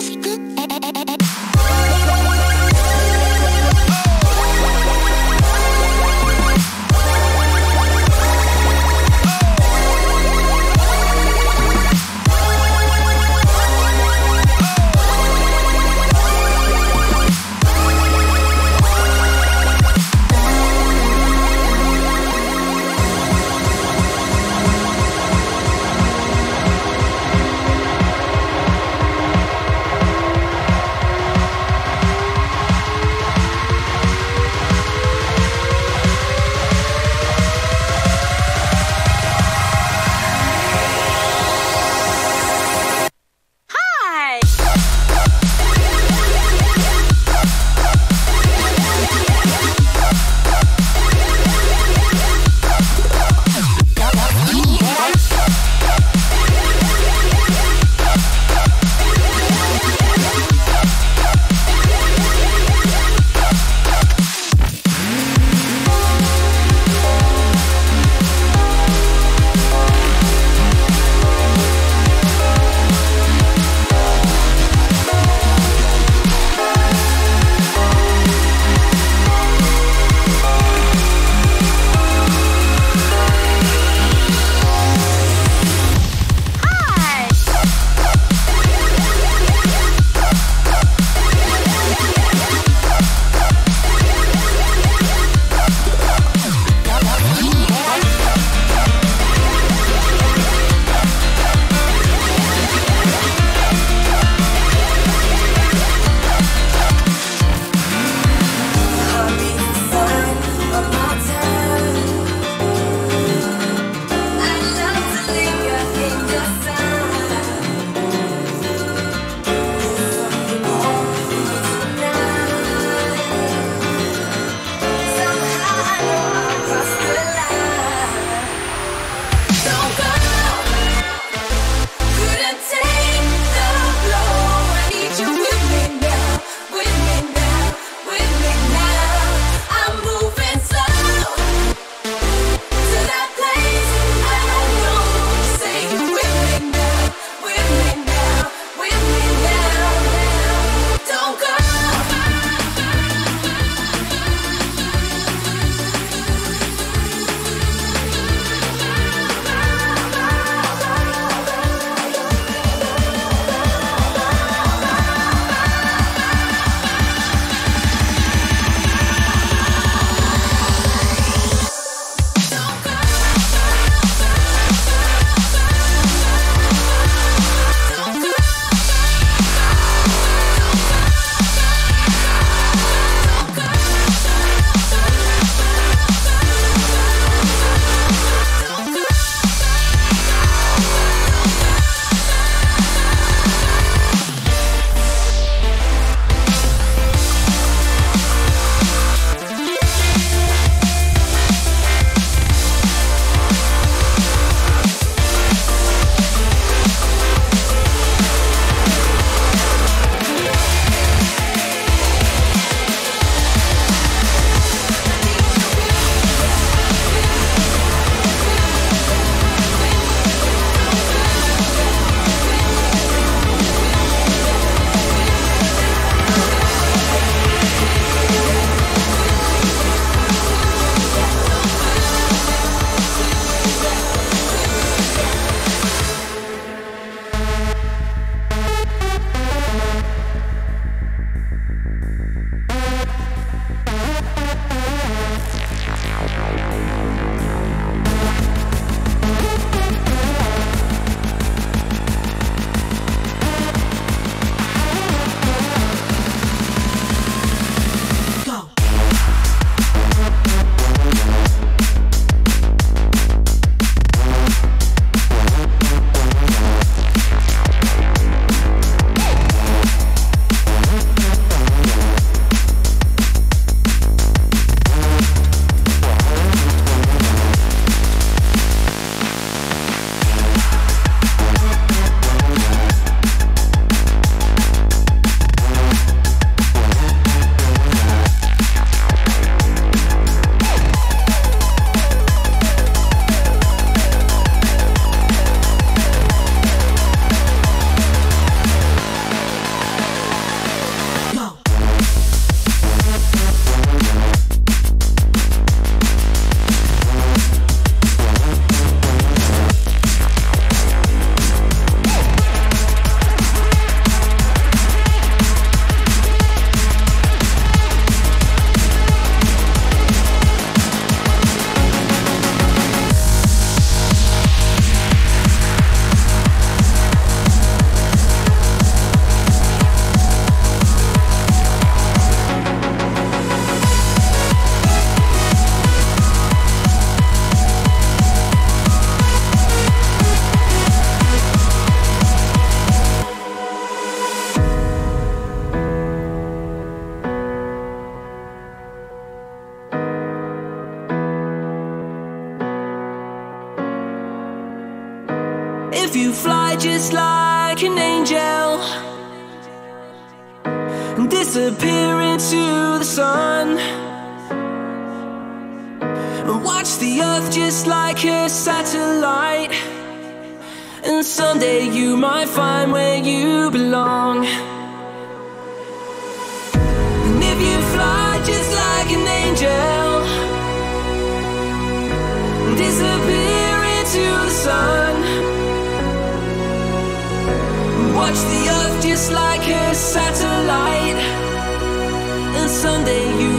ask angel and disappear into the sun. And watch the earth just like a satellite. And someday you might find where you belong. And if you fly just like an angel, Watch the earth just like a satellite. And someday you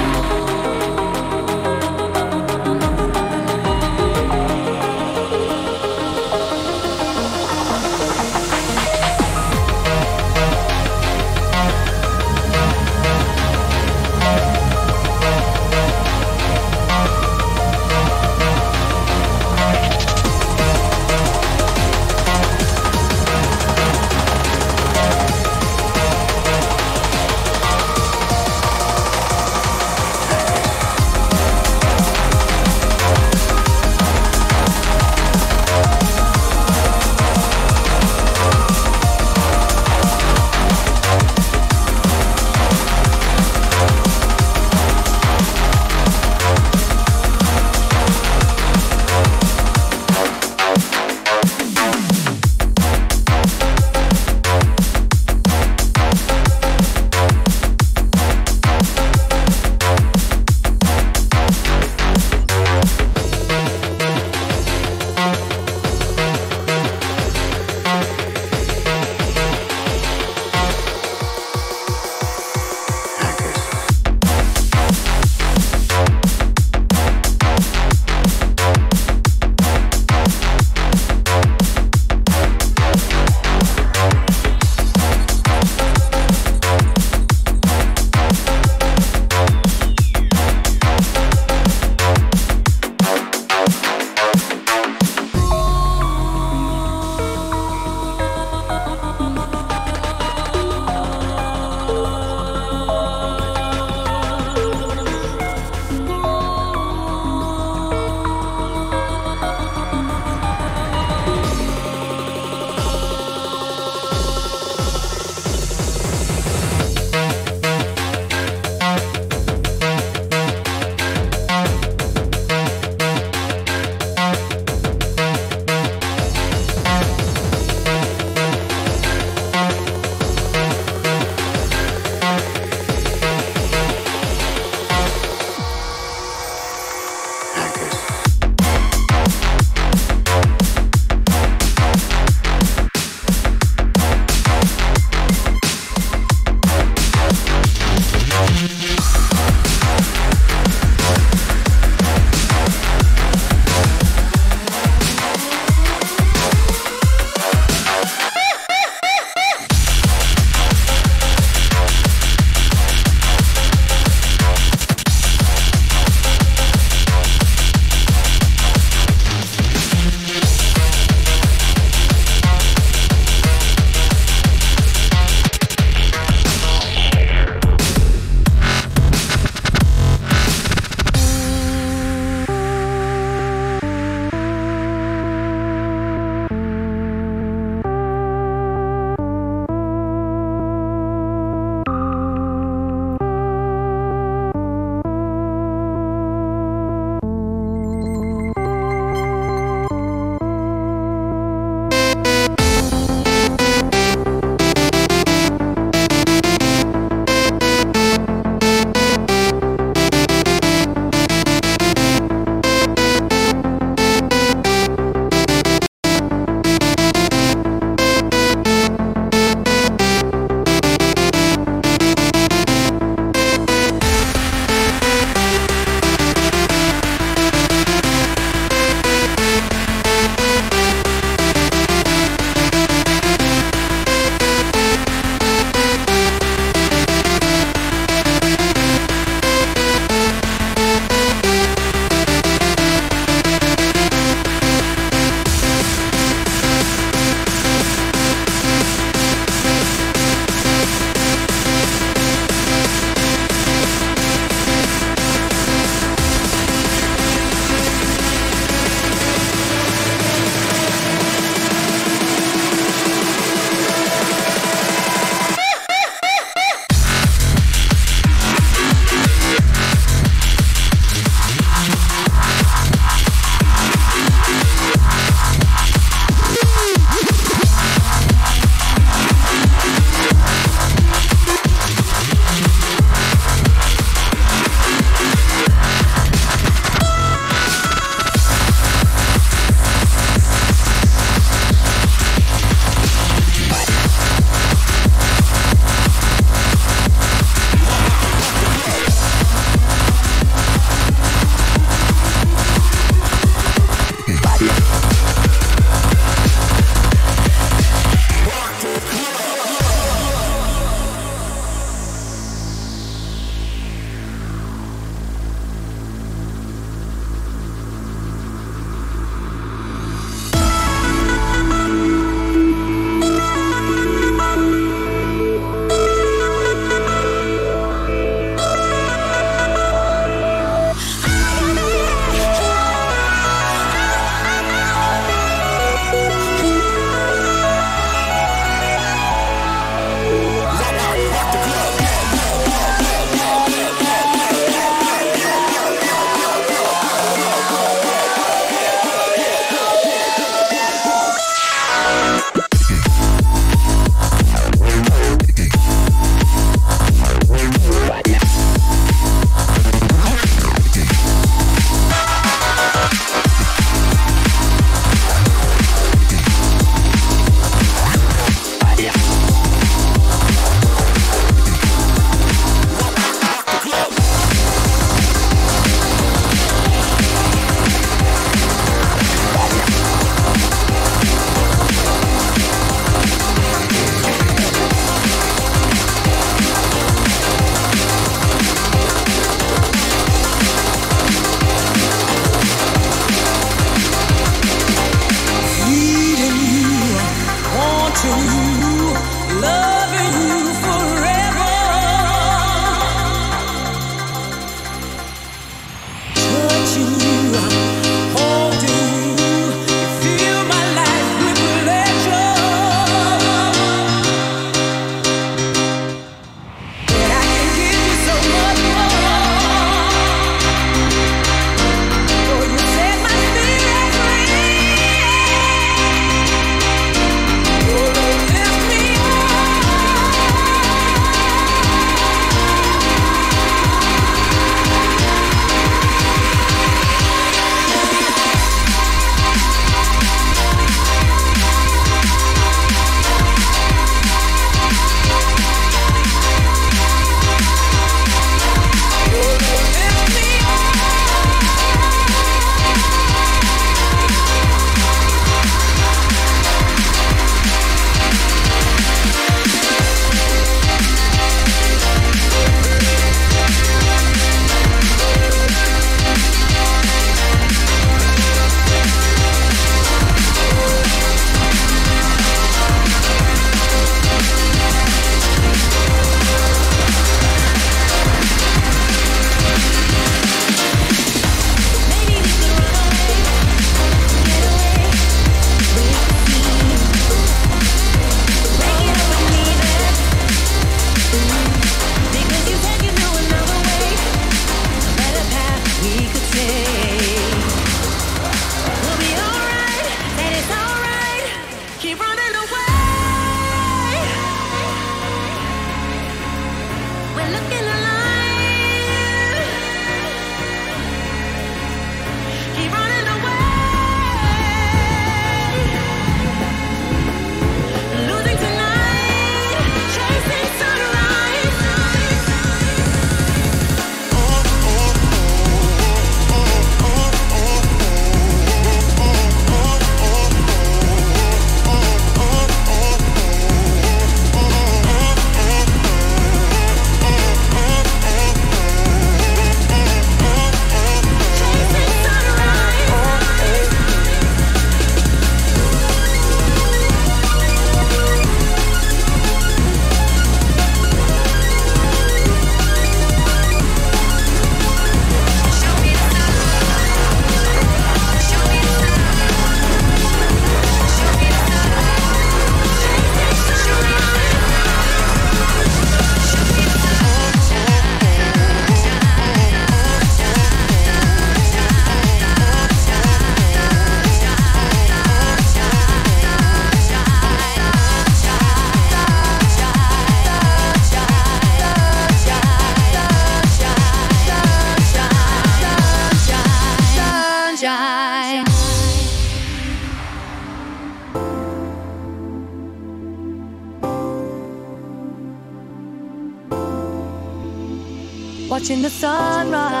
watching the sunrise,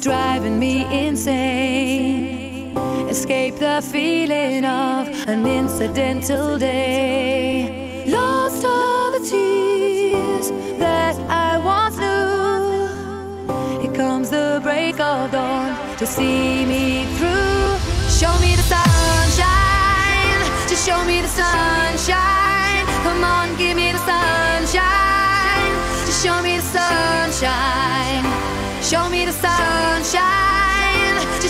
driving me insane. Escape the feeling of an incidental day. Lost all the tears that I once knew. Here comes the break of dawn to see me through. Show me the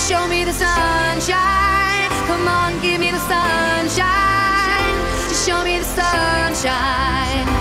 show me the sunshine. Come on, give me the sunshine. Just show me the sunshine.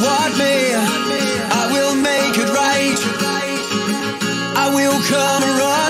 want me, I will make it right. I will come around.